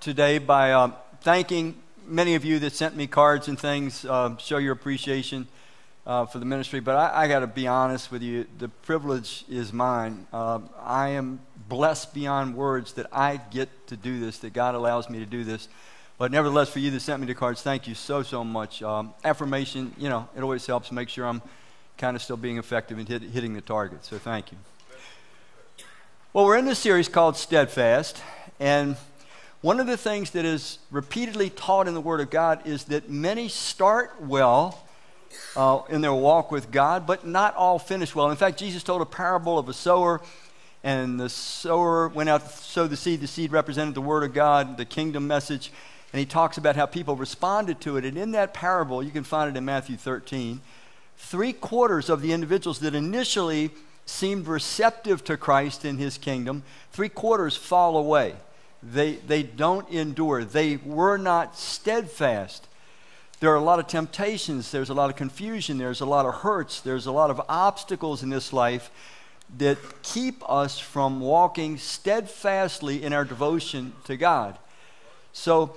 today by uh, thanking many of you that sent me cards and things, uh, show your appreciation uh, for the ministry. But I, I got to be honest with you, the privilege is mine. Uh, I am blessed beyond words that I get to do this, that God allows me to do this. But nevertheless, for you that sent me the cards, thank you so, so much. Um, affirmation, you know, it always helps make sure I'm kind of still being effective and hit, hitting the target. So thank you. Well, we're in this series called Steadfast, and one of the things that is repeatedly taught in the Word of God is that many start well uh, in their walk with God, but not all finish well. In fact, Jesus told a parable of a sower, and the sower went out to sow the seed. The seed represented the Word of God, the kingdom message, and he talks about how people responded to it. And in that parable, you can find it in Matthew 13, three quarters of the individuals that initially seemed receptive to Christ in his kingdom, three quarters fall away. They, they don't endure. They were not steadfast. There are a lot of temptations. There's a lot of confusion. There's a lot of hurts. There's a lot of obstacles in this life that keep us from walking steadfastly in our devotion to God. So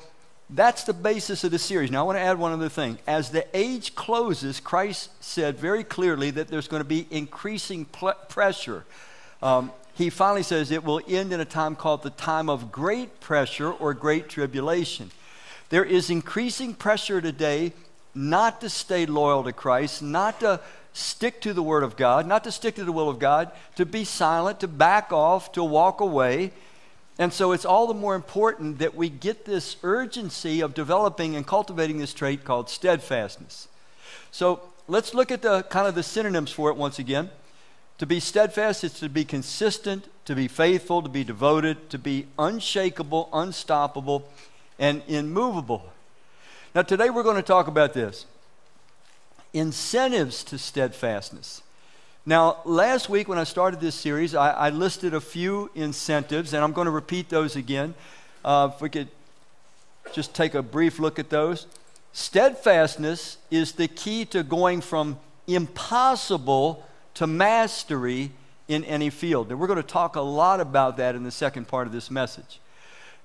that's the basis of the series. Now, I want to add one other thing. As the age closes, Christ said very clearly that there's going to be increasing pressure. Um, he finally says it will end in a time called the time of great pressure or great tribulation. There is increasing pressure today not to stay loyal to Christ, not to stick to the Word of God, not to stick to the will of God, to be silent, to back off, to walk away. And so it's all the more important that we get this urgency of developing and cultivating this trait called steadfastness. So let's look at the kind of the synonyms for it once again. To be steadfast is to be consistent, to be faithful, to be devoted, to be unshakable, unstoppable, and immovable. Now, today we're going to talk about this incentives to steadfastness. Now, last week when I started this series, I, I listed a few incentives, and I'm going to repeat those again. Uh, if we could just take a brief look at those. Steadfastness is the key to going from impossible to mastery in any field. And we're going to talk a lot about that in the second part of this message.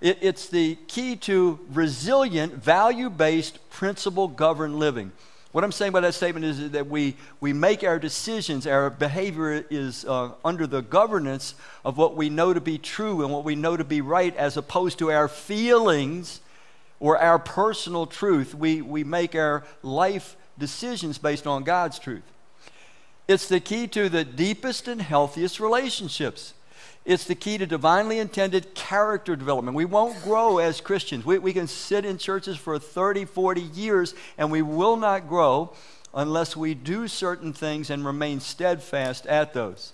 It, it's the key to resilient, value based, principle governed living. What I'm saying by that statement is that we, we make our decisions, our behavior is uh, under the governance of what we know to be true and what we know to be right, as opposed to our feelings or our personal truth. We, we make our life decisions based on God's truth. It's the key to the deepest and healthiest relationships. It's the key to divinely intended character development. We won't grow as Christians. We, we can sit in churches for 30, 40 years, and we will not grow unless we do certain things and remain steadfast at those.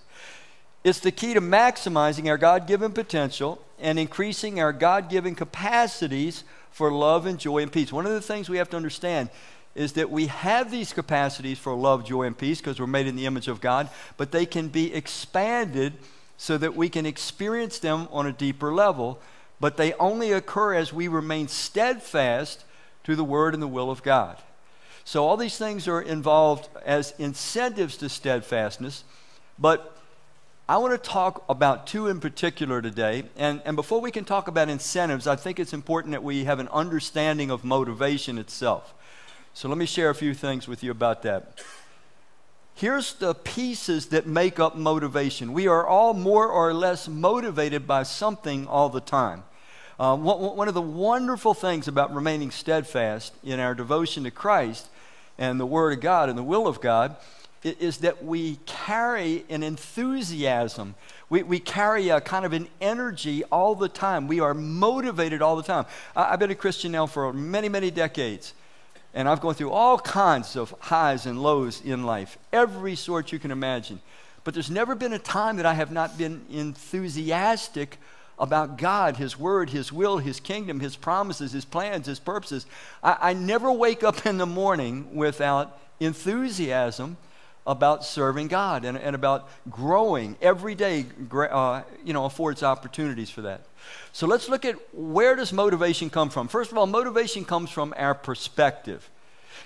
It's the key to maximizing our God given potential and increasing our God given capacities for love and joy and peace. One of the things we have to understand is that we have these capacities for love, joy, and peace because we're made in the image of God, but they can be expanded so that we can experience them on a deeper level. But they only occur as we remain steadfast to the Word and the will of God. So, all these things are involved as incentives to steadfastness. But I want to talk about two in particular today. And, and before we can talk about incentives, I think it's important that we have an understanding of motivation itself. So let me share a few things with you about that. Here's the pieces that make up motivation. We are all more or less motivated by something all the time. Uh, one of the wonderful things about remaining steadfast in our devotion to Christ and the Word of God and the will of God is that we carry an enthusiasm. We, we carry a kind of an energy all the time. We are motivated all the time. I, I've been a Christian now for many, many decades. And I've gone through all kinds of highs and lows in life, every sort you can imagine. But there's never been a time that I have not been enthusiastic about God, His Word, His will, His kingdom, His promises, His plans, His purposes. I, I never wake up in the morning without enthusiasm about serving God and, and about growing. Every day, uh, you know, affords opportunities for that. So let's look at where does motivation come from. First of all, motivation comes from our perspective.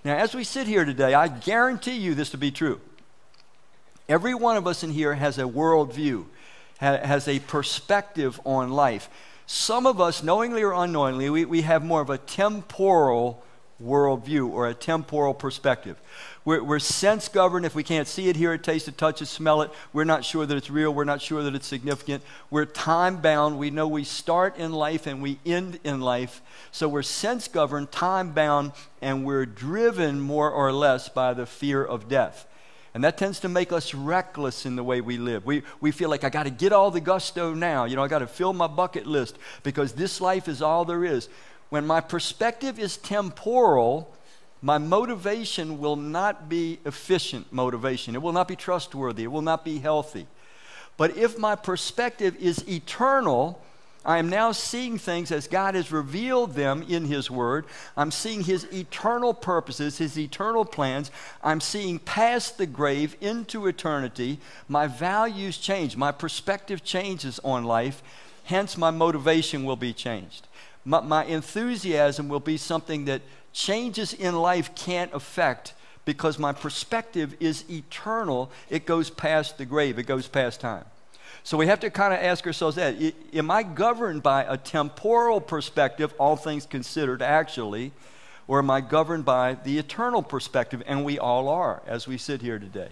Now, as we sit here today, I guarantee you this to be true. Every one of us in here has a worldview, has a perspective on life. Some of us, knowingly or unknowingly, we, we have more of a temporal worldview or a temporal perspective. We're, we're sense governed. If we can't see it, hear it, taste it, touch it, smell it, we're not sure that it's real. We're not sure that it's significant. We're time bound. We know we start in life and we end in life. So we're sense governed, time bound, and we're driven more or less by the fear of death. And that tends to make us reckless in the way we live. We, we feel like I got to get all the gusto now. You know, I got to fill my bucket list because this life is all there is. When my perspective is temporal, my motivation will not be efficient motivation. It will not be trustworthy. It will not be healthy. But if my perspective is eternal, I am now seeing things as God has revealed them in His Word. I'm seeing His eternal purposes, His eternal plans. I'm seeing past the grave into eternity. My values change. My perspective changes on life. Hence, my motivation will be changed. My, my enthusiasm will be something that changes in life can't affect because my perspective is eternal. It goes past the grave, it goes past time. So we have to kind of ask ourselves that Am I governed by a temporal perspective, all things considered, actually, or am I governed by the eternal perspective? And we all are as we sit here today.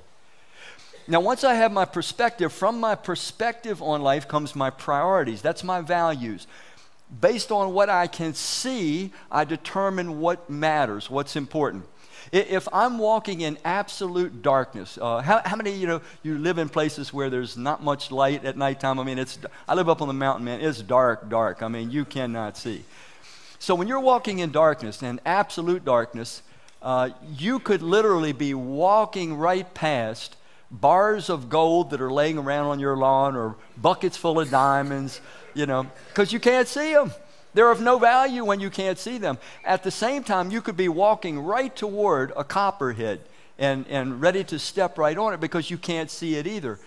Now, once I have my perspective, from my perspective on life comes my priorities. That's my values. Based on what I can see, I determine what matters, what's important. If I'm walking in absolute darkness, uh, how, how, many you know you live in places where there's not much light at nighttime? I mean, it's I live up on the mountain, man. It's dark, dark. I mean, you cannot see. So when you're walking in darkness and absolute darkness, uh, you could literally be walking right past bars of gold that are laying around on your lawn or buckets full of diamonds, you know, because you can't see them. They're of no value when you can't see them. At the same time, you could be walking right toward a copperhead and, and ready to step right on it because you can't see it either.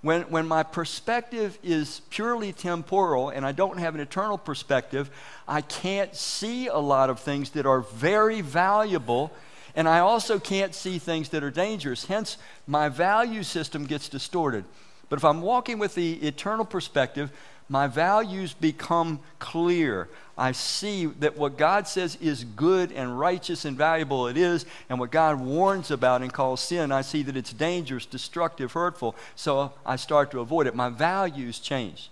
When, when my perspective is purely temporal and I don't have an eternal perspective, I can't see a lot of things that are very valuable, and I also can't see things that are dangerous. Hence, my value system gets distorted. But if I'm walking with the eternal perspective, my values become clear. I see that what God says is good and righteous and valuable, it is, and what God warns about and calls sin, I see that it's dangerous, destructive, hurtful, so I start to avoid it. My values change.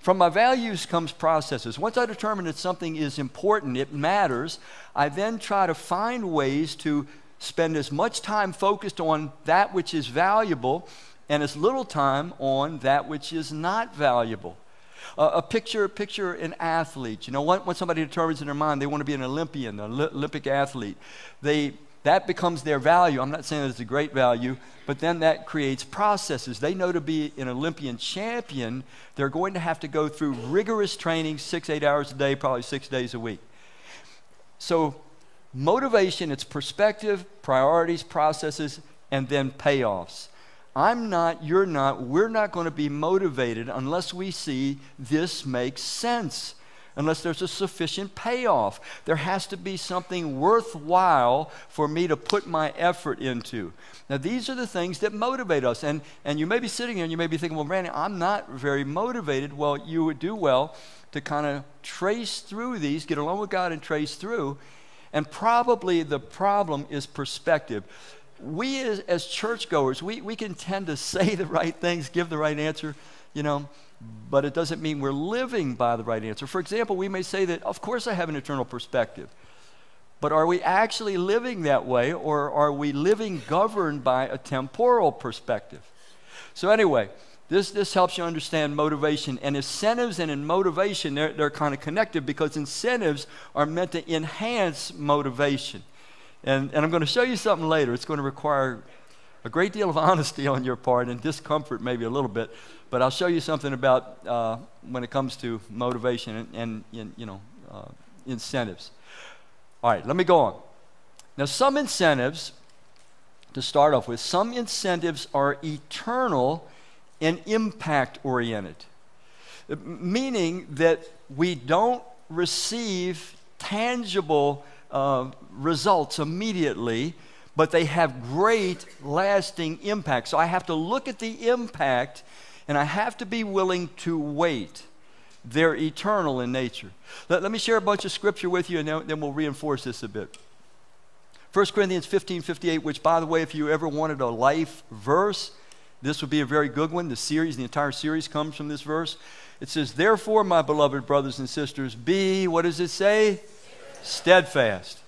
From my values comes processes. Once I determine that something is important, it matters, I then try to find ways to spend as much time focused on that which is valuable and as little time on that which is not valuable. Uh, a picture, picture an athlete. You know, when, when somebody determines in their mind they want to be an Olympian, an Olympic athlete, they that becomes their value. I'm not saying it's a great value, but then that creates processes. They know to be an Olympian champion, they're going to have to go through rigorous training, six, eight hours a day, probably six days a week. So, motivation, it's perspective, priorities, processes, and then payoffs. I'm not, you're not, we're not going to be motivated unless we see this makes sense, unless there's a sufficient payoff. There has to be something worthwhile for me to put my effort into. Now, these are the things that motivate us. And, and you may be sitting here and you may be thinking, well, Randy, I'm not very motivated. Well, you would do well to kind of trace through these, get along with God and trace through. And probably the problem is perspective we as, as churchgoers, we, we can tend to say the right things, give the right answer, you know, but it doesn't mean we're living by the right answer. For example, we may say that, of course, I have an eternal perspective. But are we actually living that way, or are we living governed by a temporal perspective? So, anyway, this, this helps you understand motivation. And incentives and in motivation, they're, they're kind of connected because incentives are meant to enhance motivation. And, and I'm going to show you something later. It's going to require a great deal of honesty on your part and discomfort, maybe a little bit. But I'll show you something about uh, when it comes to motivation and, and, and you know, uh, incentives. All right, let me go on. Now, some incentives, to start off with, some incentives are eternal and impact oriented, meaning that we don't receive tangible uh, results immediately, but they have great lasting impact. So I have to look at the impact and I have to be willing to wait. they're eternal in nature. Let, let me share a bunch of scripture with you, and then, then we'll reinforce this a bit. 1 Corinthians 15 58, which, by the way, if you ever wanted a life verse, this would be a very good one. The series, the entire series comes from this verse. It says, Therefore, my beloved brothers and sisters, be, what does it say? Steadfast,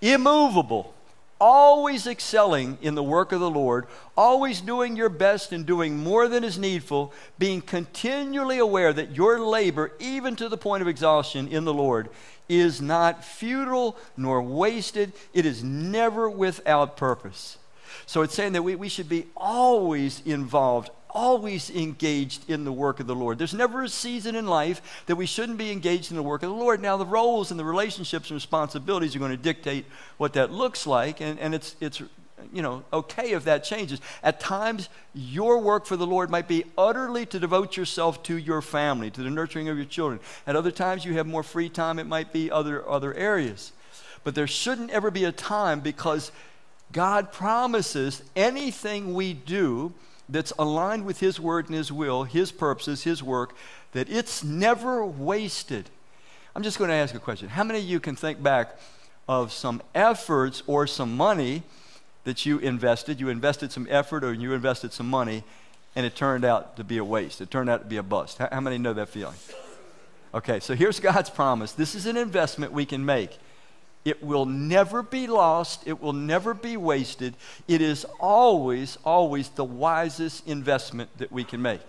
immovable, always excelling in the work of the Lord, always doing your best and doing more than is needful, being continually aware that your labor, even to the point of exhaustion in the Lord, is not futile nor wasted. It is never without purpose. So it's saying that we, we should be always involved, always engaged in the work of the Lord. There's never a season in life that we shouldn't be engaged in the work of the Lord. Now, the roles and the relationships and responsibilities are going to dictate what that looks like, and, and it's, it's you know, okay if that changes. At times, your work for the Lord might be utterly to devote yourself to your family, to the nurturing of your children. At other times, you have more free time, it might be other, other areas. But there shouldn't ever be a time because God promises anything we do that's aligned with His word and His will, His purposes, His work, that it's never wasted. I'm just going to ask a question. How many of you can think back of some efforts or some money that you invested? You invested some effort or you invested some money, and it turned out to be a waste. It turned out to be a bust. How, many know that feeling? Okay, so here's God's promise. This is an investment we can make. It will never be lost. It will never be wasted. It is always, always the wisest investment that we can make.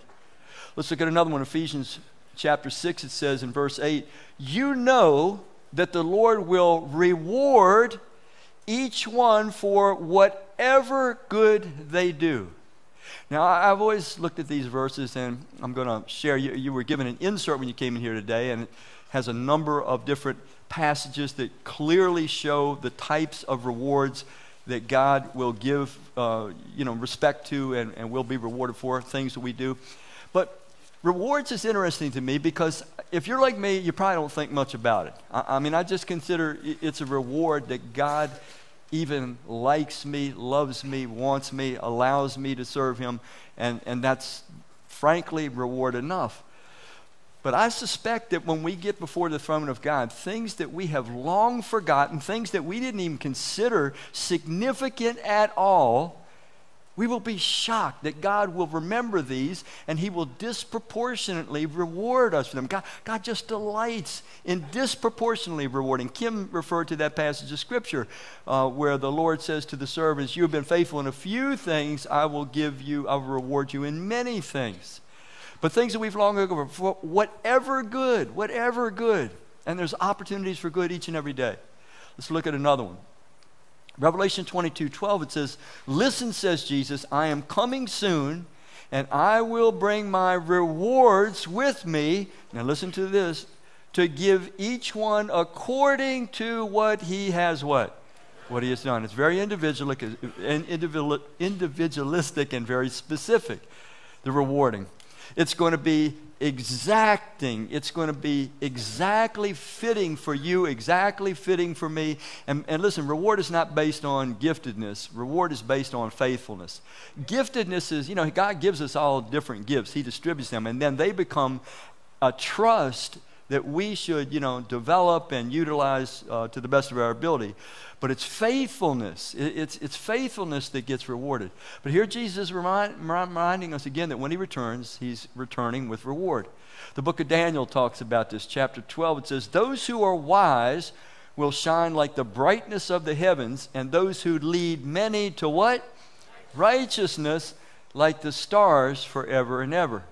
Let's look at another one. Ephesians chapter 6, it says in verse 8, You know that the Lord will reward each one for whatever good they do. Now, I've always looked at these verses, and I'm going to share. You, you were given an insert when you came in here today, and it has a number of different passages that clearly show the types of rewards that God will give, uh, you know, respect to and, and will be rewarded for things that we do. But rewards is interesting to me because if you're like me, you probably don't think much about it. I, I mean, I just consider it's a reward that God even likes me, loves me, wants me, allows me to serve Him, and, and that's frankly reward enough. But I suspect that when we get before the throne of God, things that we have long forgotten, things that we didn't even consider significant at all, we will be shocked that God will remember these and He will disproportionately reward us for them. God, God just delights in disproportionately rewarding. Kim referred to that passage of Scripture uh, where the Lord says to the servants, You have been faithful in a few things, I will give you, I will reward you in many things. But things that we've long ago, for whatever good, whatever good. And there's opportunities for good each and every day. Let's look at another one. Revelation 22 12, it says, Listen, says Jesus, I am coming soon, and I will bring my rewards with me. Now, listen to this to give each one according to what he has what? What he has done. It's very individual individual individualistic and very specific, the rewarding. It's going to be exacting. It's going to be exactly fitting for you, exactly fitting for me. And, and listen, reward is not based on giftedness, reward is based on faithfulness. Giftedness is, you know, God gives us all different gifts, He distributes them, and then they become a trust that we should, you know, develop and utilize uh, to the best of our ability. But it's faithfulness. It's, it's faithfulness that gets rewarded. But here Jesus is remind, reminding us again that when he returns, he's returning with reward. The book of Daniel talks about this. Chapter 12, it says, Those who are wise will shine like the brightness of the heavens, and those who lead many to what? Righteousness like the stars forever and ever.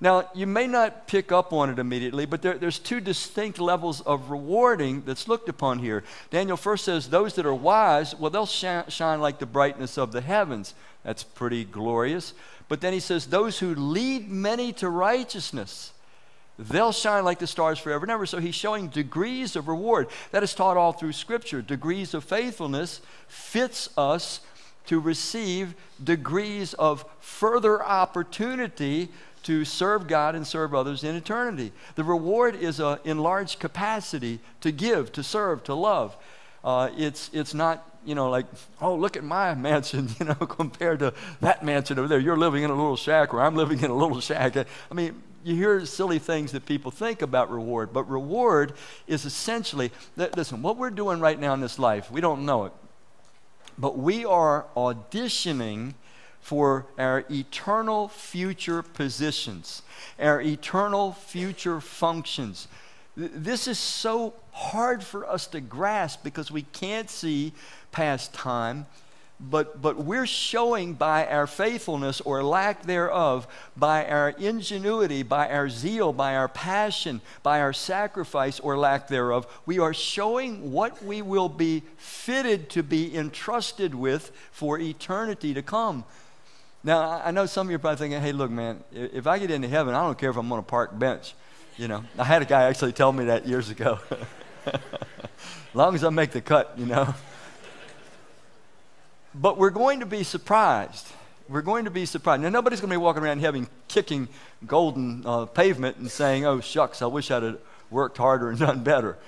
Now, you may not pick up on it immediately, but there, there's two distinct levels of rewarding that's looked upon here. Daniel first says, Those that are wise, well, they'll sh- shine like the brightness of the heavens. That's pretty glorious. But then he says, Those who lead many to righteousness, they'll shine like the stars forever and ever. So he's showing degrees of reward. That is taught all through Scripture. Degrees of faithfulness fits us to receive degrees of further opportunity to serve God and serve others in eternity. The reward is a enlarged capacity to give, to serve, to love. Uh, it's, it's not, you know, like, oh, look at my mansion, you know, compared to that mansion over there. You're living in a little shack or I'm living in a little shack. I mean, you hear silly things that people think about reward, but reward is essentially, listen, what we're doing right now in this life, we don't know it, but we are auditioning for our eternal future positions, our eternal future functions. This is so hard for us to grasp because we can't see past time but, but we're showing by our faithfulness or lack thereof, by our ingenuity, by our zeal, by our passion, by our sacrifice or lack thereof, we are showing what we will be fitted to be entrusted with for eternity to come. Now, I know some of you are probably thinking, hey, look, man, if I get into heaven, I don't care if I'm on a park bench. You know, I had a guy actually tell me that years ago. as long as I make the cut, you know. But we're going to be surprised. We're going to be surprised. Now, nobody's going to be walking around heaven kicking golden uh, pavement and saying, oh, shucks, I wish I'd have worked harder and done better.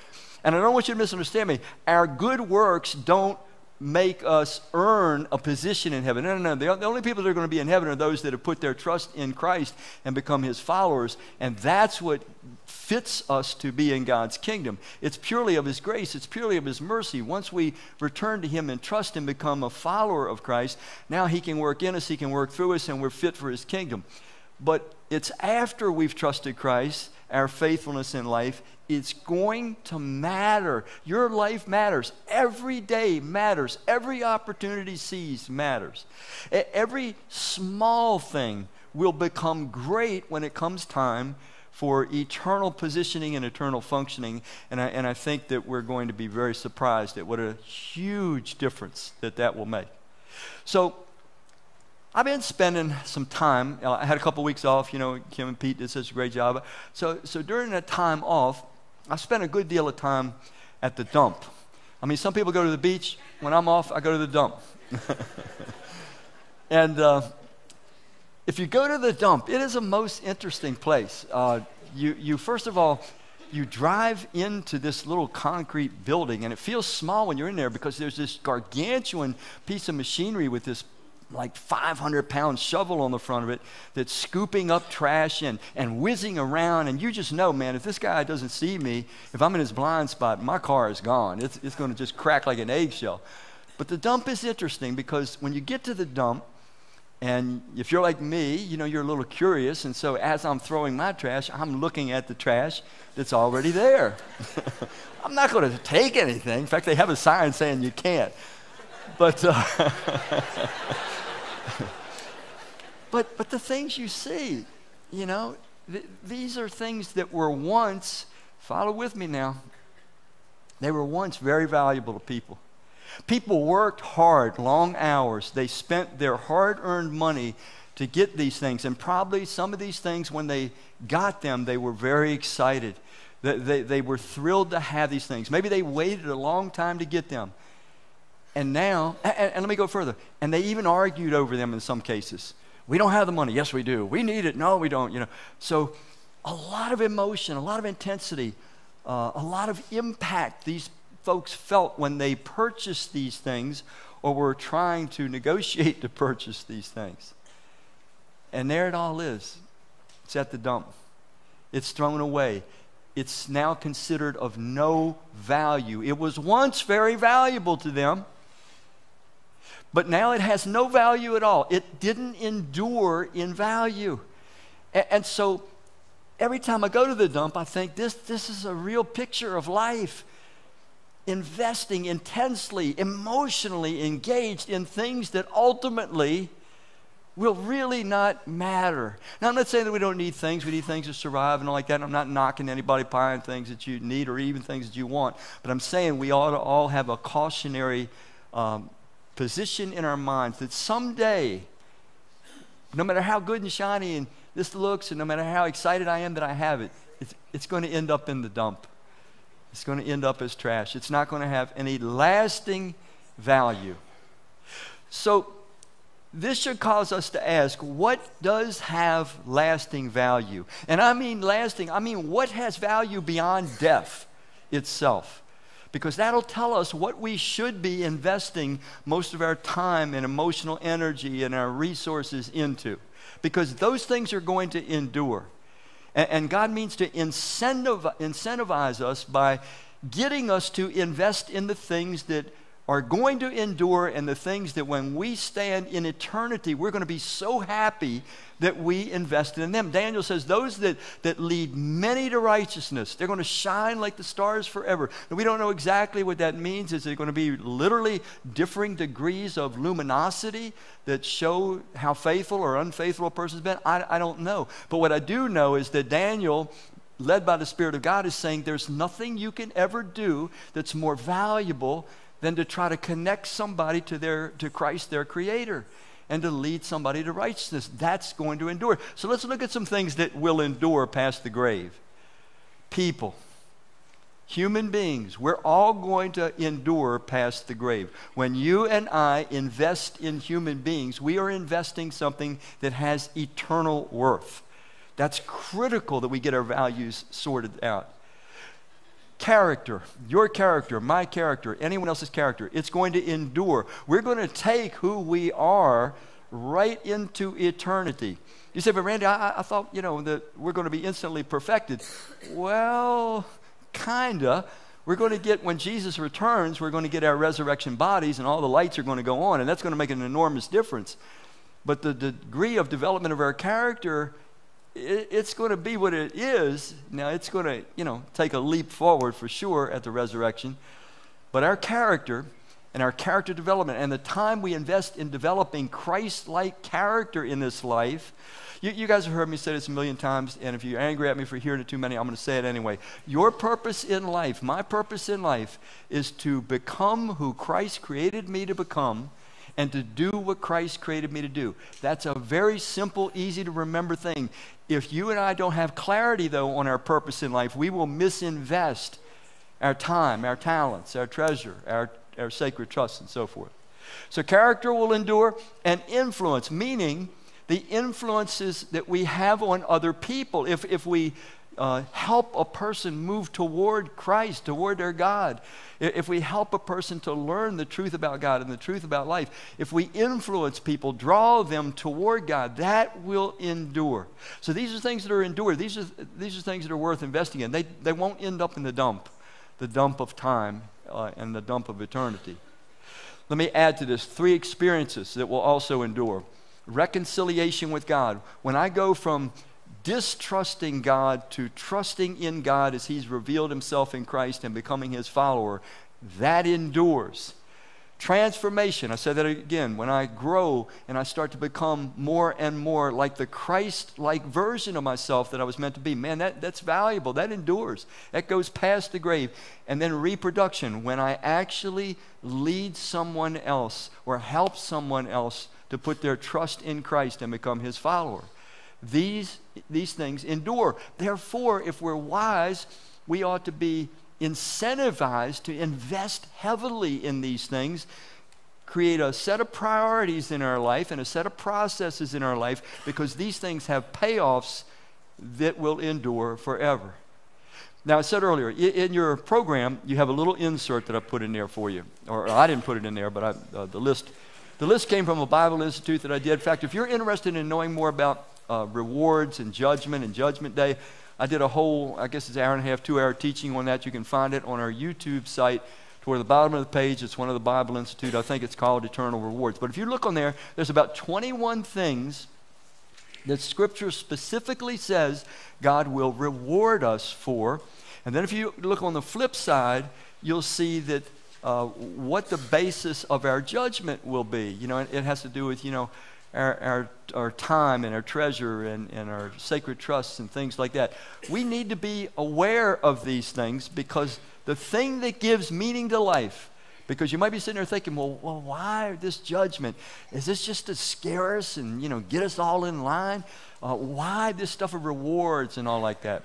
And I don't want you to misunderstand me. Our good works don't make us earn a position in heaven. No, no, no. The, only people that are going to be in heaven are those that have put their trust in Christ and become his followers. And that's what fits us to be in God's kingdom. It's purely of his grace, it's purely of his mercy. Once we return to him and trust and become a follower of Christ, now he can work in us, he can work through us, and we're fit for his kingdom. But it's after we've trusted Christ, our faithfulness in life, it's going to matter. Your life matters. Every day matters. Every opportunity seized matters. Every small thing will become great when it comes time for eternal positioning and eternal functioning. And I, and I think that we're going to be very surprised at what a huge difference that that will make. So, I've been spending some time. I had a couple weeks off. You know, Kim and Pete did such a great job. So, so during that time off, I spent a good deal of time at the dump. I mean, some people go to the beach. When I'm off, I go to the dump. and uh, if you go to the dump, it is a most interesting place. Uh, you, you, first of all, you drive into this little concrete building, and it feels small when you're in there because there's this gargantuan piece of machinery with this like 500 pound shovel on the front of it that's scooping up trash and, and whizzing around. And you just know, man, if this guy doesn't see me, if I'm in his blind spot, my car is gone. It's, it's going to just crack like an eggshell. But the dump is interesting because when you get to the dump, and if you're like me, you know, you're a little curious. And so as I'm throwing my trash, I'm looking at the trash that's already there. I'm not going to take anything. In fact, they have a sign saying you can't. But. Uh, but, but the things you see, you know, th- these are things that were once, follow with me now, they were once very valuable to people. People worked hard, long hours. They spent their hard earned money to get these things. And probably some of these things, when they got them, they were very excited. They, they, they were thrilled to have these things. Maybe they waited a long time to get them. And now, and, and, let me go further, and they even argued over them in some cases. We don't have the money. Yes, we do. We need it. No, we don't. You know. So, a lot of emotion, a lot of intensity, uh, a lot of impact these folks felt when they purchased these things or were trying to negotiate to purchase these things. And there it all is. It's at the dump. It's thrown away. It's now considered of no value. It was once very valuable to them. But now it has no value at all. It didn't endure in value. And, and so every time I go to the dump, I think this, this is a real picture of life. Investing intensely, emotionally engaged in things that ultimately will really not matter. Now, I'm not saying that we don't need things. We need things to survive and all like that. I'm not knocking anybody buying things that you need or even things that you want. But I'm saying we ought to all have a cautionary um, position in our minds that someday, no matter how good and shiny and this looks, and no matter how excited I am that I have it, it's, it's going to end up in the dump. It's going to end up as trash. It's not going to have any lasting value. So, this should cause us to ask what does have lasting value? And I mean lasting, I mean what has value beyond death itself? Because that'll tell us what we should be investing most of our time and emotional energy and our resources into. Because those things are going to endure. And, and God means to incentivize, incentivize us by getting us to invest in the things that are going to endure and the things that when we stand in eternity, we're going to be so happy that we invested in them. Daniel says, Those that, that lead many to righteousness, they're going to shine like the stars forever. And we don't know exactly what that means. Is it going to be literally differing degrees of luminosity that show how faithful or unfaithful a person's been? I, I don't know. But what I do know is that Daniel led by the Spirit of God, is saying there's nothing you can ever do that's more valuable than to try to connect somebody to, their, to Christ, their Creator, and to lead somebody to righteousness. That's going to endure. So let's look at some things that will endure past the grave. People, human beings, we're all going to endure past the grave. When you and I invest in human beings, we are investing something that has eternal worth. That's critical that we get our values sorted out. Character, your character, my character, anyone else's character, it's going to endure. We're going to take who we are right into eternity. You say, but Randy, I, I thought, you know, that we're going to be instantly perfected. Well, kinda. We're going to get, when Jesus returns, we're going to get our resurrection bodies and all the lights are going to go on, and that's going to make an enormous difference. But the degree of development of our character it, it's going to be what it is. Now, it's going to, you know, take a leap forward for sure at the resurrection. But our character and our character development and the time we invest in developing Christ like character in this life. You, you, guys have heard me say this a million times, and if you're angry at me for hearing it too many, I'm going to say it anyway. Your purpose in life, my purpose in life, is to become who Christ created me to become and to do what Christ created me to do. That's a very simple, easy to remember thing. If you and I don't have clarity, though, on our purpose in life, we will misinvest our time, our talents, our treasure, our, our sacred trust, and so forth. So, character will endure and influence, meaning the influences that we have on other people. If, if we uh, help a person move toward Christ, toward their God, if we help a person to learn the truth about God and the truth about life, if we influence people, draw them toward God, that will endure. So these are things that are endured. These are, these are things that are worth investing in. They, they won't end up in the dump, the dump of time uh, and the dump of eternity. Let me add to this three experiences that will also endure reconciliation with God. When I go from distrusting God to trusting in God as He's revealed Himself in Christ and becoming His follower, that endures. Transformation, I said that again, when I grow and I start to become more and more like the Christ like version of myself that I was meant to be, man, that, that's valuable. That endures. That goes past the grave. And then reproduction, when I actually lead someone else or help someone else to put their trust in Christ and become his follower. These, these things endure. Therefore, if we're wise, we ought to be incentivized to invest heavily in these things, create a set of priorities in our life and a set of processes in our life because these things have payoffs that will endure forever. Now, I said earlier, in your program, you have a little insert that I put in there for you. Or I didn't put it in there, but I, uh, the, list, the list came from a Bible Institute that I did. In fact, if you're interested in knowing more about uh, rewards and judgment and judgment day. I did a whole, I guess it's an hour and a half, two hour teaching on that. You can find it on our YouTube site toward the bottom of the page. It's one of the Bible Institute. I think it's called Eternal Rewards. But if you look on there, there's about 21 things that Scripture specifically says God will reward us for. And then if you look on the flip side, you'll see that uh, what the basis of our judgment will be. You know, it, it has to do with, you know, our, our, our time and our treasure and, and our sacred trusts and things like that. We need to be aware of these things because the thing that gives meaning to life, because you might be sitting there thinking, well, well why this judgment? Is this just to scare us and, you know, get us all in line? Uh, why this stuff of rewards and all like that?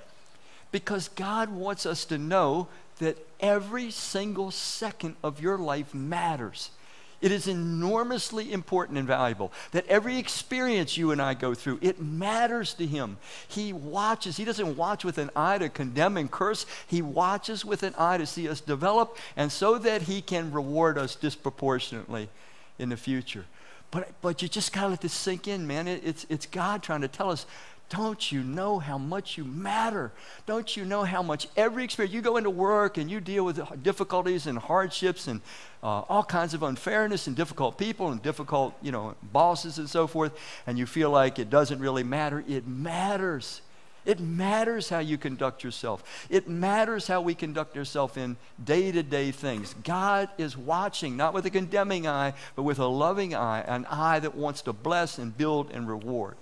Because God wants us to know that every single second of your life matters. It is enormously important and valuable that every experience you and I go through, it matters to him. He watches. He doesn't watch with an eye to condemn and curse. He watches with an eye to see us develop and so that he can reward us disproportionately in the future. But, but you just got to let this sink in, man. It, it's, it's God trying to tell us don't you know how much you matter? Don't you know how much every experience, you go into work and you deal with difficulties and hardships and uh, all kinds of unfairness and difficult people and difficult, you know, bosses and so forth, and you feel like it doesn't really matter. It matters. It matters how you conduct yourself. It matters how we conduct ourselves in day to day things. God is watching, not with a condemning eye, but with a loving eye, an eye that wants to bless and build and reward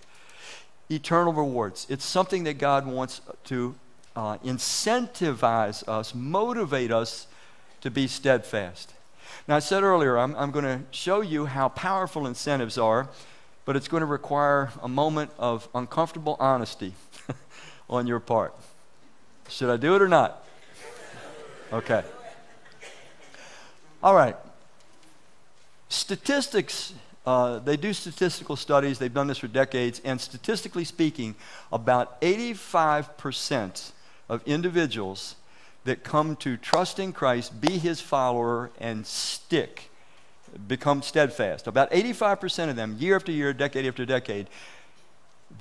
eternal rewards. It's something that God wants to uh, incentivize us, motivate us to be steadfast. Now, I said earlier, I'm, I'm going to show you how powerful incentives are, but it's going to require a moment of uncomfortable honesty on your part. Should I do it or not? Okay. All right. Statistics uh, they do statistical studies, they've done this for decades, and statistically speaking, about 85% of individuals that come to trust in Christ, be his follower, and stick, become steadfast. About 85% of them, year after year, decade after decade,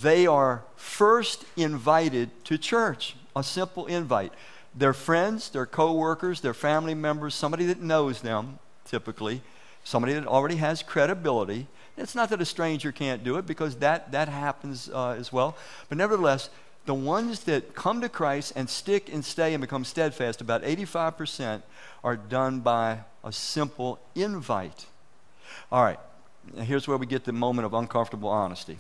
they are first invited to church. A simple invite. Their friends, their co-workers, their family members, somebody that knows them, typically, somebody that already has credibility. It's not that a stranger can't do it because that, that happens uh, as well. But nevertheless, the ones that come to Christ and stick and stay and become steadfast, about 85% are done by a simple invite. All right, here's where we get the moment of uncomfortable honesty.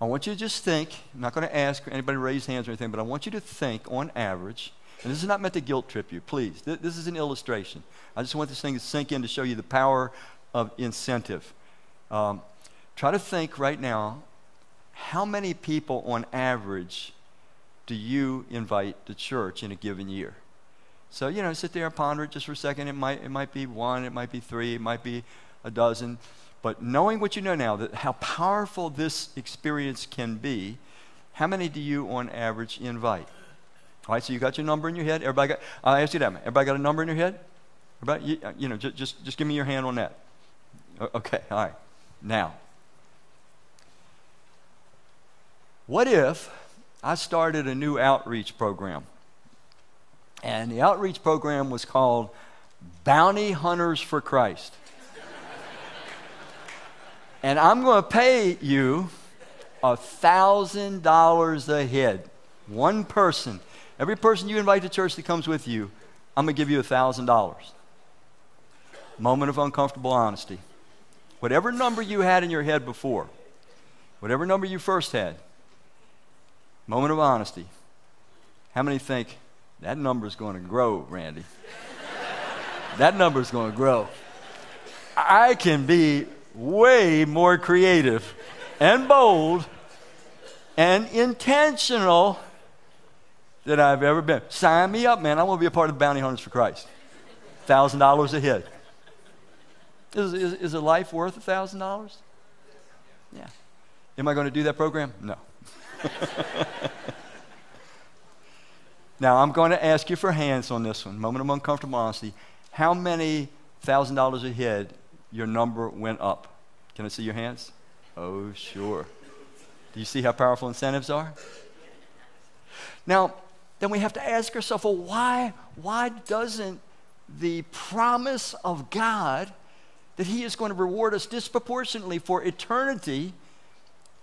I want you to just think, I'm not going to ask anybody to raise hands or anything, but I want you to think on average, and this is not meant to guilt trip you, please. This is an illustration. I just want this thing to sink in to show you the power of incentive. Um, try to think right now how many people on average do you invite to church in a given year? So, you know, sit there and ponder it just for a second. It might, it might be one, it might be three, it might be a dozen. But knowing what you know now, that how powerful this experience can be, how many do you on average invite? All right, so you got your number in your head. Everybody got, I'll ask you that. Everybody got a number in your head? Everybody, you, uh, you know, just, just, just give me your hand on that. Okay, all right. Now, what if I started a new outreach program? And the outreach program was called Bounty Hunters for Christ. and I'm going to pay you a $1,000 a head. One person Every person you invite to church that comes with you, I'm going to give you $1,000. Moment of uncomfortable honesty. Whatever number you had in your head before, whatever number you first had, moment of honesty. How many think that number is going to grow, Randy? that number is going to grow. I can be way more creative and bold and intentional that I've ever been. Sign me up, man. I want to be a part of the Bounty Hunters for Christ. $1,000 a head. Is, is, is a life worth $1,000? Yeah. Am I going to do that program? No. now, I'm going to ask you for hands on this one. Moment of uncomfortable honesty. How many $1,000 a head your number went up? Can I see your hands? Oh, sure. Do you see how powerful incentives are? Now, then we have to ask ourselves, well, why, why doesn't the promise of God that He is going to reward us disproportionately for eternity,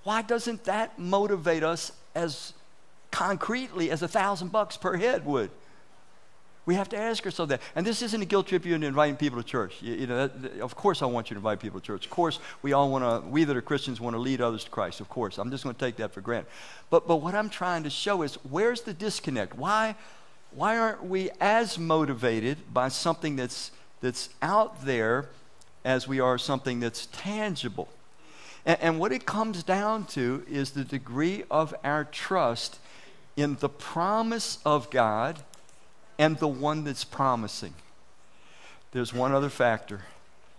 why doesn't that motivate us as concretely as a thousand bucks per head would? We have to ask ourselves that. And this isn't a guilt trip you inviting people to church. You, you know, that, of course, I want you to invite people to church. Of course, we all want to, we that are Christians want to lead others to Christ. Of course. I'm just going to take that for granted. But, but what I'm trying to show is where's the disconnect? Why, why aren't we as motivated by something that's, that's out there as we are something that's tangible? And, and what it comes down to is the degree of our trust in the promise of God and the one that's promising. There's one other factor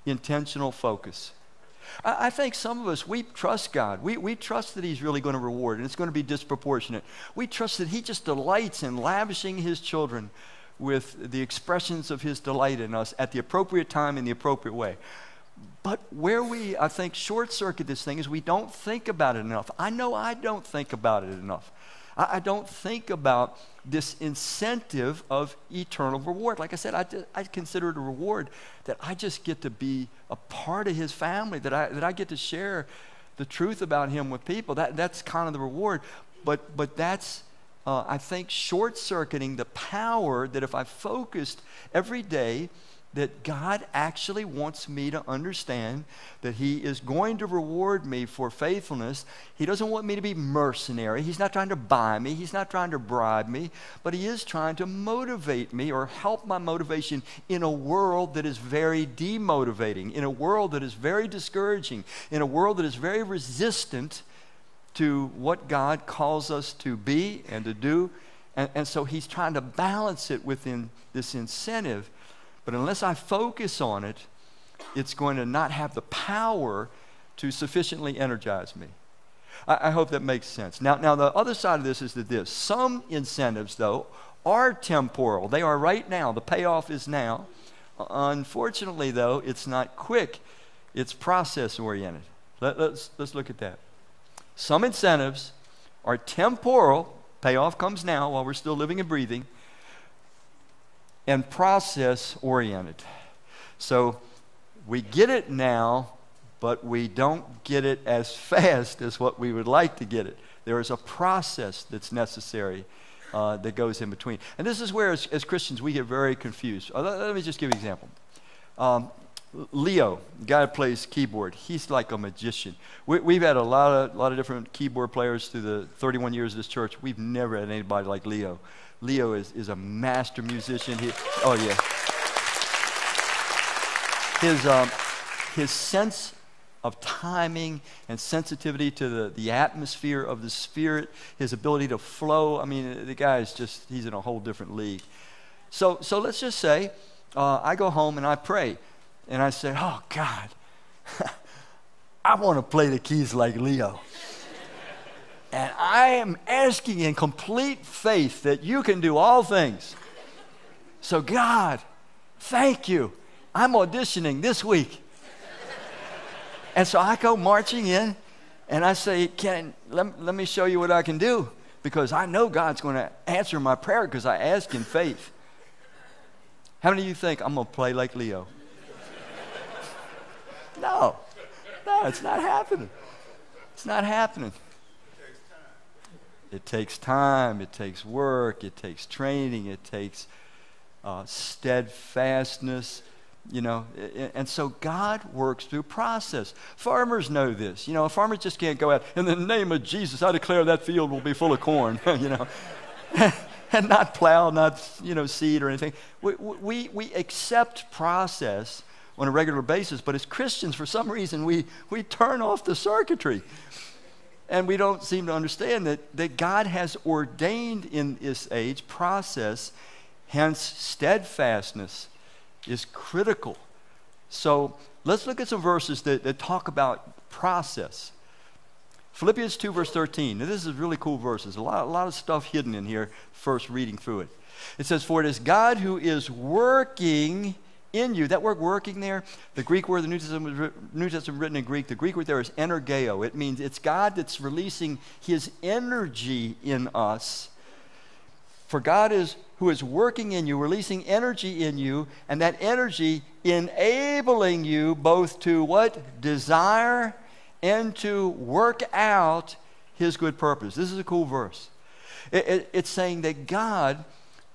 intentional focus. I, I think some of us, we trust God. We, we trust that He's really going to reward, and it's going to be disproportionate. We trust that He just delights in lavishing His children with the expressions of His delight in us at the appropriate time in the appropriate way. But where we, I think, short circuit this thing is we don't think about it enough. I know I don't think about it enough. I, I don't think about this incentive of eternal reward. Like I said, I, I consider it a reward that I just get to be a part of his family, that I, that I get to share the truth about him with people. That, that's kind of the reward. But, but that's, uh, I think, short circuiting the power that if I focused every day that God actually wants me to understand that He is going to reward me for faithfulness. He doesn't want me to be mercenary. He's not trying to buy me, He's not trying to bribe me, but He is trying to motivate me or help my motivation in a world that is very demotivating, in a world that is very discouraging, in a world that is very resistant to what God calls us to be and to do. And, and so He's trying to balance it within this incentive but unless I focus on it, it's going to not have the power to sufficiently energize me. I, I, hope that makes sense. Now, now, the other side of this is that this some incentives, though, are temporal. They are right now. The payoff is now. Unfortunately, though, it's not quick, it's process oriented. Let, let's, let's look at that. Some incentives are temporal, payoff comes now while we're still living and breathing and process oriented. So we get it now, but we don't get it as fast as what we would like to get it. There is a process that's necessary uh, that goes in between. And this is where, as, as Christians, we get very confused. Uh, let, let, me just give you an example. Um, Leo, guy who plays keyboard, he's like a magician. We, have had a lot of, lot of different keyboard players through the 31 years of this church. We've never had anybody like Leo. Leo is, is a master musician. He, oh, yeah. His, um, his sense of timing and sensitivity to the, the atmosphere of the spirit, his ability to flow. I mean, the guy is just, he's in a whole different league. So, so let's just say uh, I go home and I pray and I say, Oh, God, I want to play the keys like Leo. And I am asking in complete faith that you can do all things. So, God, thank you. I'm auditioning this week. And so I go marching in and I say, Can, let, let me show you what I can do because I know God's going to answer my prayer because I ask in faith. How many of you think I'm going to play like Leo? no, no, it's not happening. It's not happening. It takes time, it takes work, it takes training, it takes uh, steadfastness, you know. And so God works through process. Farmers know this. You know, a farmer just can't go out, in the name of Jesus, I declare that field will be full of corn, you know. and not plow, not, you know, seed or anything. We, we, we accept process on a regular basis, but as Christians, for some reason, we, we turn off the circuitry. And we don't seem to understand that, that God has ordained in this age process, hence, steadfastness is critical. So let's look at some verses that, that talk about process. Philippians 2, verse 13. Now, this is really cool verse. There's a lot, a lot of stuff hidden in here, first reading through it. It says, For it is God who is working in you. That word working there, the Greek word, the New Testament, New Testament written in Greek, the Greek word there is energeo. It means it's God that's releasing his energy in us. For God is who is working in you, releasing energy in you, and that energy enabling you both to what? Desire and to work out his good purpose. This is a cool verse. It, it, it's saying that God,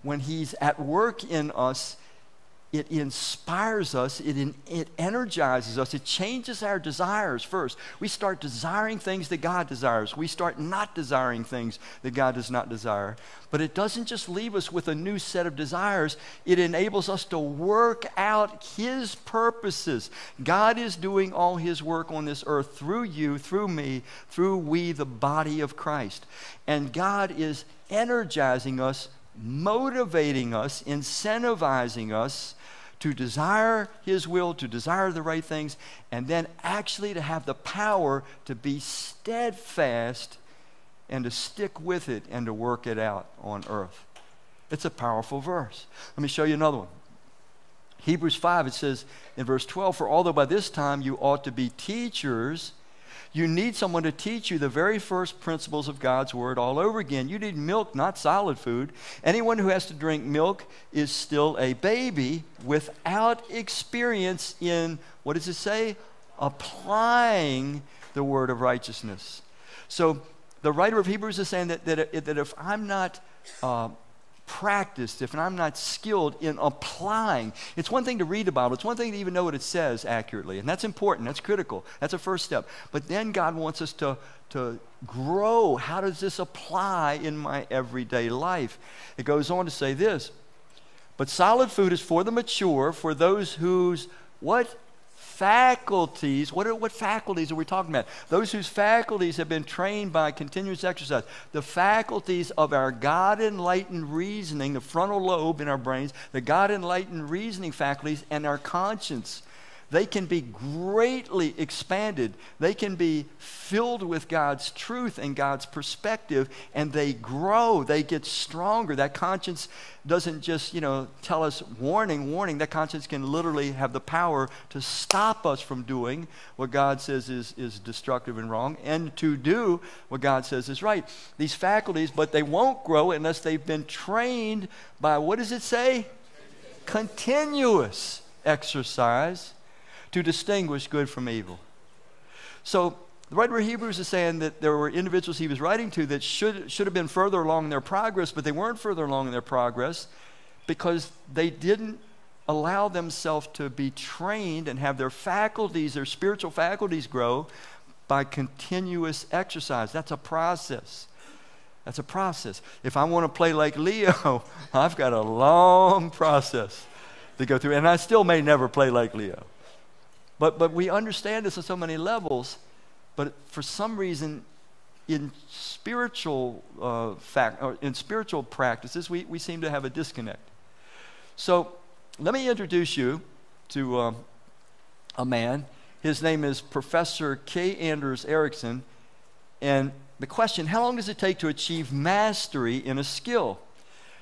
when he's at work in us, it inspires us, it, in, it energizes us, it changes our desires first. We start desiring things that God desires. We start not desiring things that God does not desire. But it doesn't just leave us with a new set of desires, it enables us to work out His purposes. God is doing all His work on this earth through you, through me, through we, the body of Christ. And God is energizing us motivating us, incentivizing us to desire His will, to desire the right things, and then actually to have the power to be steadfast and to stick with it and to work it out on earth. It's a powerful verse. Let me show you another one. Hebrews 5, it says in verse 12, For although by this time you ought to be teachers, you need someone to teach you the very first principles of God's word all over again. You need milk, not solid food. Anyone who has to drink milk is still a baby without experience in, what does it say? Applying the word of righteousness. So the writer of Hebrews is saying that, that, that if I'm not uh, practiced, if I'm not skilled in applying, it's one thing to read the Bible, it's one thing to even know what it says accurately, and that's important, that's critical, that's a first step. But then God wants us to, to grow. How does this apply in my everyday life? It goes on to say this. But solid food is for the mature, for those whose what? Faculties, what, are, what faculties are we talking about? Those whose faculties have been trained by continuous exercise. The faculties of our God enlightened reasoning, the frontal lobe in our brains, the God enlightened reasoning faculties, and our conscience they can be greatly expanded. They can be filled with God's truth and God's perspective, and they grow. They get stronger. That conscience doesn't just, you know, tell us warning, warning. That conscience can literally have the power to stop us from doing what God says is, is destructive and wrong, and to do what God says is right. These faculties, but they won't grow unless they've been trained by, what does it say? Continuous exercise to distinguish good from evil. So the writer of Hebrews is saying that there were individuals he was writing to that should, should have been further along in their progress, but they weren't further along in their progress because they didn't allow themselves to be trained and have their faculties, their spiritual faculties grow by continuous exercise. That's a process. That's a process. If I want to play like Leo, I've got a long process to go through, and I still may never play like Leo. But, but we understand this on so many levels, but for some reason, in spiritual uh, fact, or in spiritual practices, we, we seem to have a disconnect. So let me introduce you to um, a man. His name is Professor K. Anders Ericsson. And the question how long does it take to achieve mastery in a skill?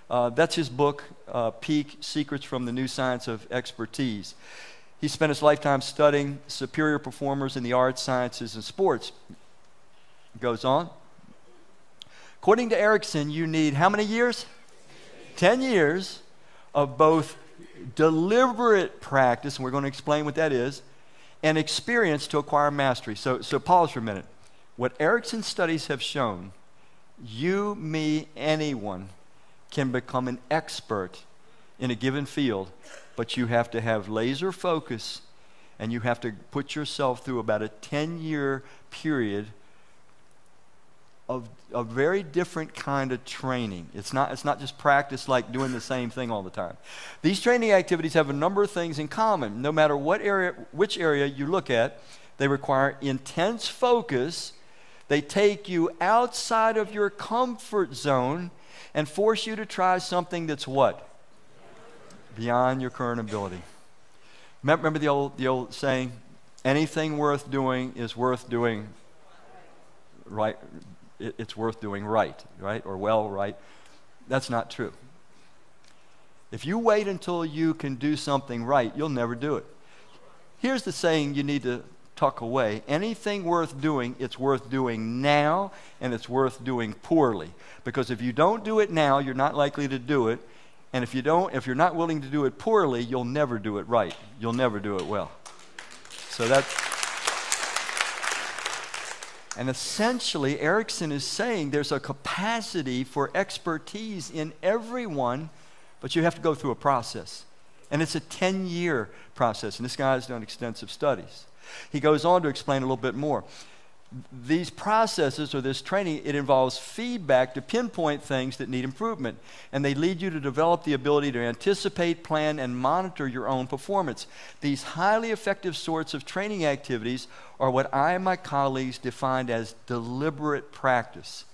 Uh, that's his book, uh, Peak Secrets from the New Science of Expertise. He spent his lifetime studying superior performers in the arts, sciences, and sports. Goes on. According to Ericsson, you need how many years? 10 years of both deliberate practice, and we're going to explain what that is, and experience to acquire mastery. So, so pause for a minute. What Ericsson's studies have shown, you, me, anyone can become an expert in a given field but you have to have laser focus and you have to put yourself through about a 10 year period of a very different kind of training. It's not, it's not just practice like doing the same thing all the time. These training activities have a number of things in common. No matter what area, which area you look at, they require intense focus. They take you outside of your comfort zone and force you to try something that's what? Beyond your current ability. Remember the old, the old saying, anything worth doing is worth doing right. It's worth doing right, right? Or well, right? That's not true. If you wait until you can do something right, you'll never do it. Here's the saying you need to tuck away anything worth doing, it's worth doing now, and it's worth doing poorly. Because if you don't do it now, you're not likely to do it. And if you don't, if you're not willing to do it poorly, you'll never do it right. You'll never do it well. So that's. And essentially, Ericsson is saying there's a capacity for expertise in everyone, but you have to go through a process. And it's a 10 year process. And this guy has done extensive studies. He goes on to explain a little bit more these processes or this training, it involves feedback to pinpoint things that need improvement. And they lead you to develop the ability to anticipate, plan, and monitor your own performance. These highly effective sorts of training activities are what I and my colleagues defined as deliberate practice.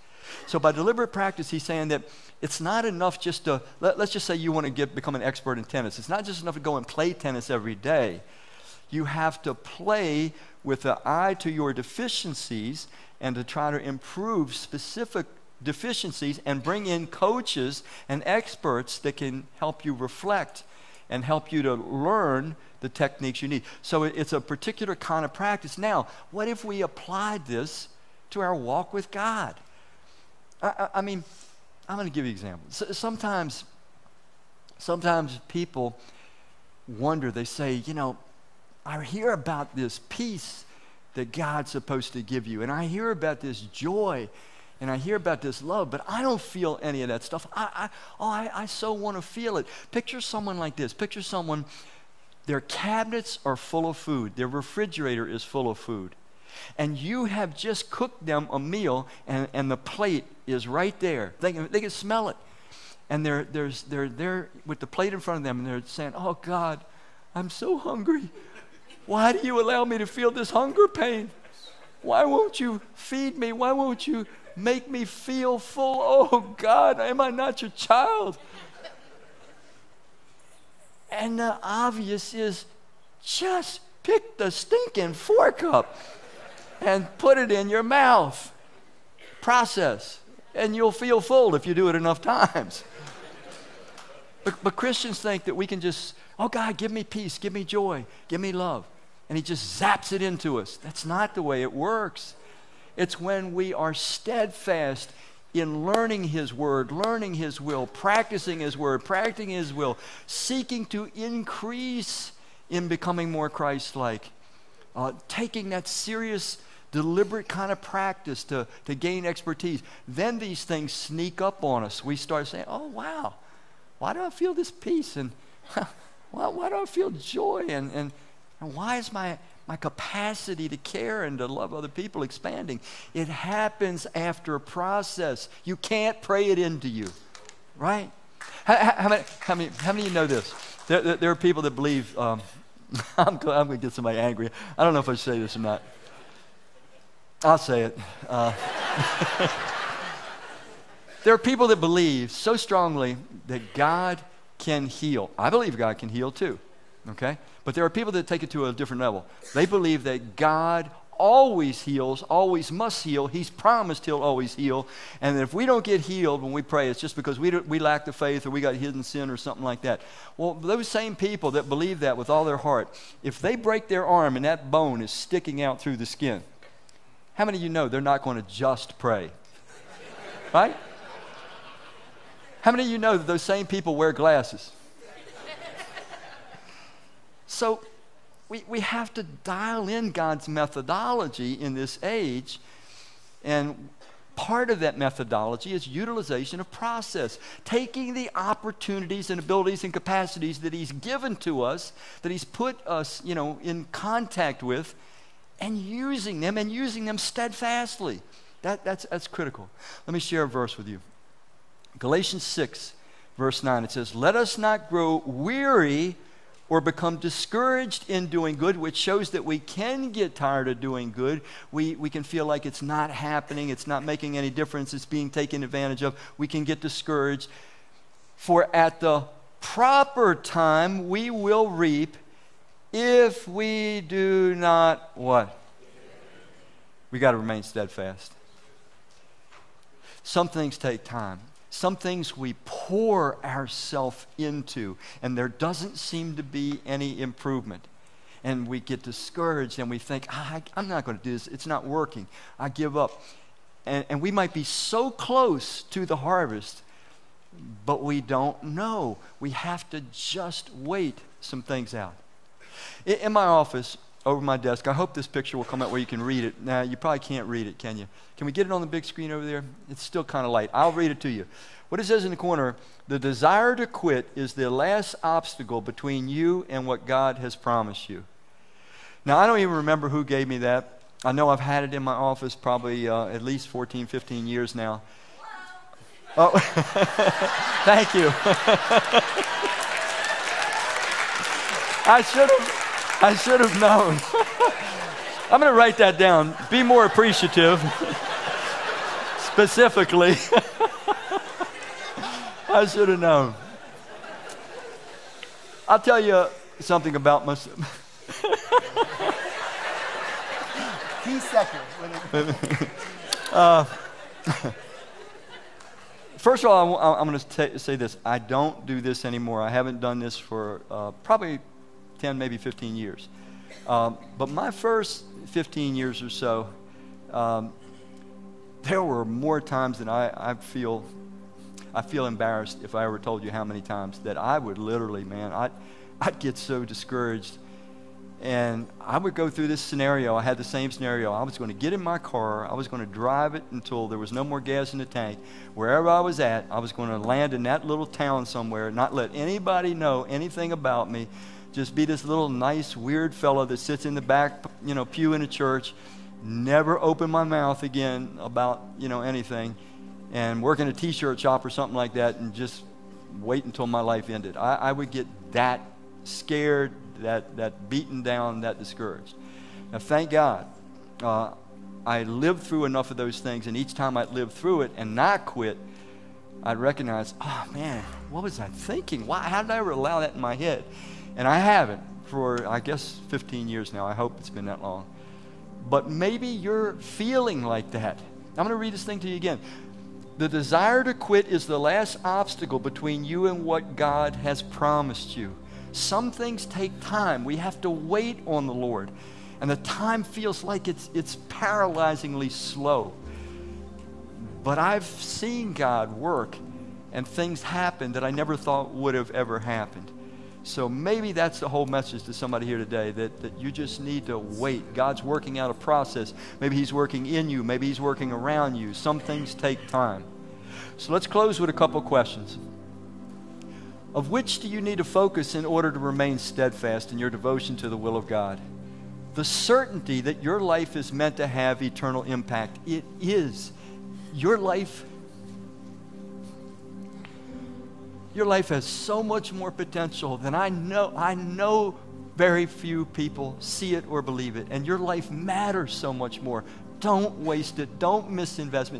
So, by deliberate practice, he's saying that it's not enough just to, let, us just say you want to get, become an expert in tennis. It's not just enough to go and play tennis every day. You have to play with the eye to your deficiencies and to try to improve specific deficiencies and bring in coaches and experts that can help you reflect and help you to learn the techniques you need. So it's a particular kind of practice. Now, what if we applied this to our walk with God? I, I, I mean, I'm going to give you an example. So, sometimes, sometimes people wonder, they say, you know, I hear about this peace that God's supposed to give you, and I hear about this joy and I hear about this love, but I don't feel any of that stuff. I, I, oh, I, I so want to feel it. Picture someone like this. Picture someone, their cabinets are full of food, their refrigerator is full of food. And you have just cooked them a meal, and, and the plate is right there. They can, they can smell it. And they're, they're, they're there with the plate in front of them, and they're saying, Oh, God, I'm so hungry. Why do you allow me to feel this hunger pain? Why won't you feed me? Why won't you make me feel full. Oh God, am I not your child? And the obvious is just pick the stinking fork up and put it in your mouth. Process. And you'll feel full if you do it enough times. But, but Christians think that we can just, oh God, give me peace, give me joy, give me love. And He just zaps it into us. That's not the way it works. It's when we are steadfast in learning His Word, learning His will, practicing His Word, practicing His will, seeking to increase in becoming more Christ like, uh, taking that serious, deliberate kind of practice to, to gain expertise. Then these things sneak up on us. We start saying, oh, wow, why do I feel this peace? And why, why do I feel joy? And, and, and why is my my capacity to care and to love other people expanding. It happens after a process. You can't pray it into you, right? How, how, many, how, many, how many of you know this? There, there, there are people that believe, um, I'm, I'm going to get somebody angry. I don't know if I should say this or not. I'll say it. Uh, there are people that believe so strongly that God can heal. I believe God can heal too, okay? But there are people that take it to a different level. They believe that God always heals, always must heal. He's promised He'll always heal. And if we don't get healed when we pray, it's just because we, we lack the faith or we got hidden sin or something like that. Well, those same people that believe that with all their heart, if they break their arm and that bone is sticking out through the skin, how many of you know they're not going to just pray? Right? How many of you know that those same people wear glasses? So we, we have to dial in God's methodology in this age. And part of that methodology is utilization of process, taking the opportunities and abilities and capacities that He's given to us, that He's put us, you know, in contact with, and using them and using them steadfastly. That, that's, that's critical. Let me share a verse with you. Galatians 6, verse 9, it says, Let us not grow weary or become discouraged in doing good, which shows that we can get tired of doing good. We, we can feel like it's not happening, it's not making any difference, it's being taken advantage of. We can get discouraged. For at the proper time we will reap if we do not what? We got to remain steadfast. Some things take time some things we pour ourselves into, and there doesn't seem to be any improvement. And we get discouraged and we think, ah, I'm not going to do this. It's not working. I give up. And, and we might be so close to the harvest, but we don't know. We have to just wait some things out. In, in my office, over my desk. I hope this picture will come out where you can read it. Now, you probably can't read it, can you? Can we get it on the big screen over there? It's still kind of light. I'll read it to you. What it says in the corner the desire to quit is the last obstacle between you and what God has promised you. Now, I don't even remember who gave me that. I know I've had it in my office probably uh, at least 14, 15 years now. Oh, thank you. I should have. I should have known. I'm going to write that down. Be more appreciative. Specifically. I should have known. I'll tell you something about myself. Key second. uh, First of all, I, am going to say this. I don't do this anymore. I haven't done this for uh, probably 10, maybe 15 years. Um, but my first 15 years or so, um, there were more times than I, I feel I feel embarrassed if I ever told you how many times that I would literally, man, I'd, I'd get so discouraged. And I would go through this scenario. I had the same scenario. I was going to get in my car. I was going to drive it until there was no more gas in the tank. Wherever I was at, I was going to land in that little town somewhere, not let anybody know anything about me. Just be this little nice, weird fellow that sits in the back, you know, pew in a church. Never open my mouth again about, you know, anything and work in a t-shirt shop or something like that and just wait until my life ended. I, I would get that scared, that, that beaten down, that discouraged. Now, thank God, uh, I lived through enough of those things, and each time I lived through it and not quit, I'd recognize, oh man, what was I thinking? Why, how did I ever allow that in my head? And I haven't for, I guess, 15 years now. I hope it's been that long. But maybe you're feeling like that. I'm going to read this thing to you again. The desire to quit is the last obstacle between you and what God has promised you. Some things take time. We have to wait on the Lord. And the time feels like it's, it's paralyzingly slow. But I've seen God work and things happen that I never thought would have ever happened. So maybe that's the whole message to somebody here today that, that you just need to wait. God's working out a process. Maybe He's working in you, maybe He's working around you. Some things take time. So let's close with a couple questions. Of which do you need to focus in order to remain steadfast in your devotion to the will of God? The certainty that your life is meant to have eternal impact. It is. Your life Your life has so much more potential than I know. I know very few people see it or believe it. And your life matters so much more. Don't waste it. Don't misinvest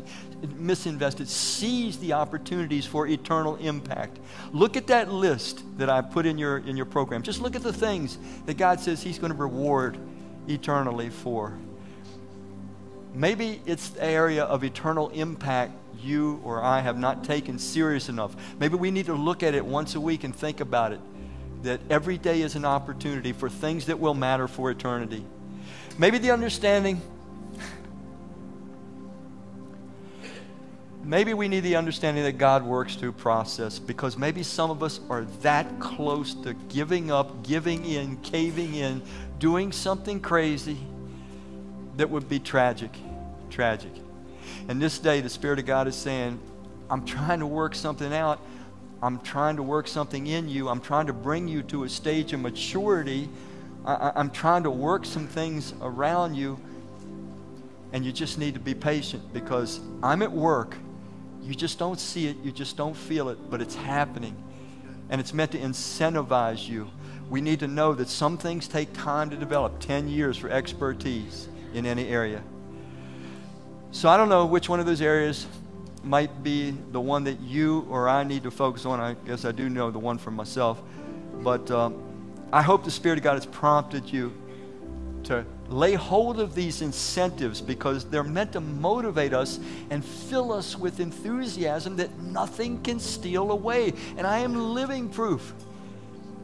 it. Seize the opportunities for eternal impact. Look at that list that I put in your in your program. Just look at the things that God says He's going to reward eternally for. Maybe it's the area of eternal impact you or I have not taken serious enough. Maybe we need to look at it once a week and think about it. That every day is an opportunity for things that will matter for eternity. Maybe the understanding, maybe we need the understanding that God works through process because maybe some of us are that close to giving up, giving in, caving in, doing something crazy that would be tragic. Tragic. And this day, the Spirit of God is saying, I'm trying to work something out. I'm trying to work something in you. I'm trying to bring you to a stage of maturity. I, am trying to work some things around you. And you just need to be patient because I'm at work. You just don't see it, you just don't feel it, but it's happening. And it's meant to incentivize you. We need to know that some things take time to develop 10 years for expertise in any area. So I don't know which one of those areas might be the one that you or I need to focus on. I guess I do know the one for myself. But um, I hope the Spirit of God has prompted you to lay hold of these incentives because they're meant to motivate us and fill us with enthusiasm that nothing can steal away. And I am living proof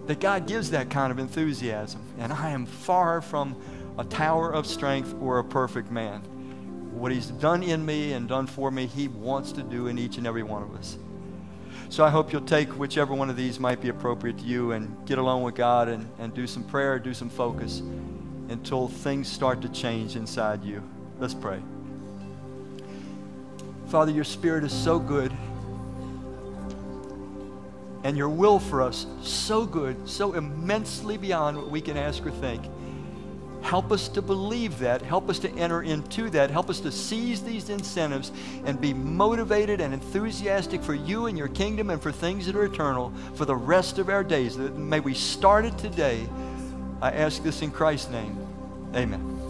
that God gives that kind of enthusiasm. And I am far from a tower of strength or a perfect man what He's done in me and done for me, He wants to do in each and every one of us. So I hope you'll take whichever one of these might be appropriate to you and get along with God and, and do some prayer, do some focus until things start to change inside you. Let's pray. Father, your Spirit is so good. And your will for us so good, so immensely beyond what we can ask or think. Help us to believe that. Help us to enter into that. Help us to seize these incentives and be motivated and enthusiastic for you and your kingdom and for things that are eternal for the rest of our days. May we start it today. I ask this in Christ's name. Amen.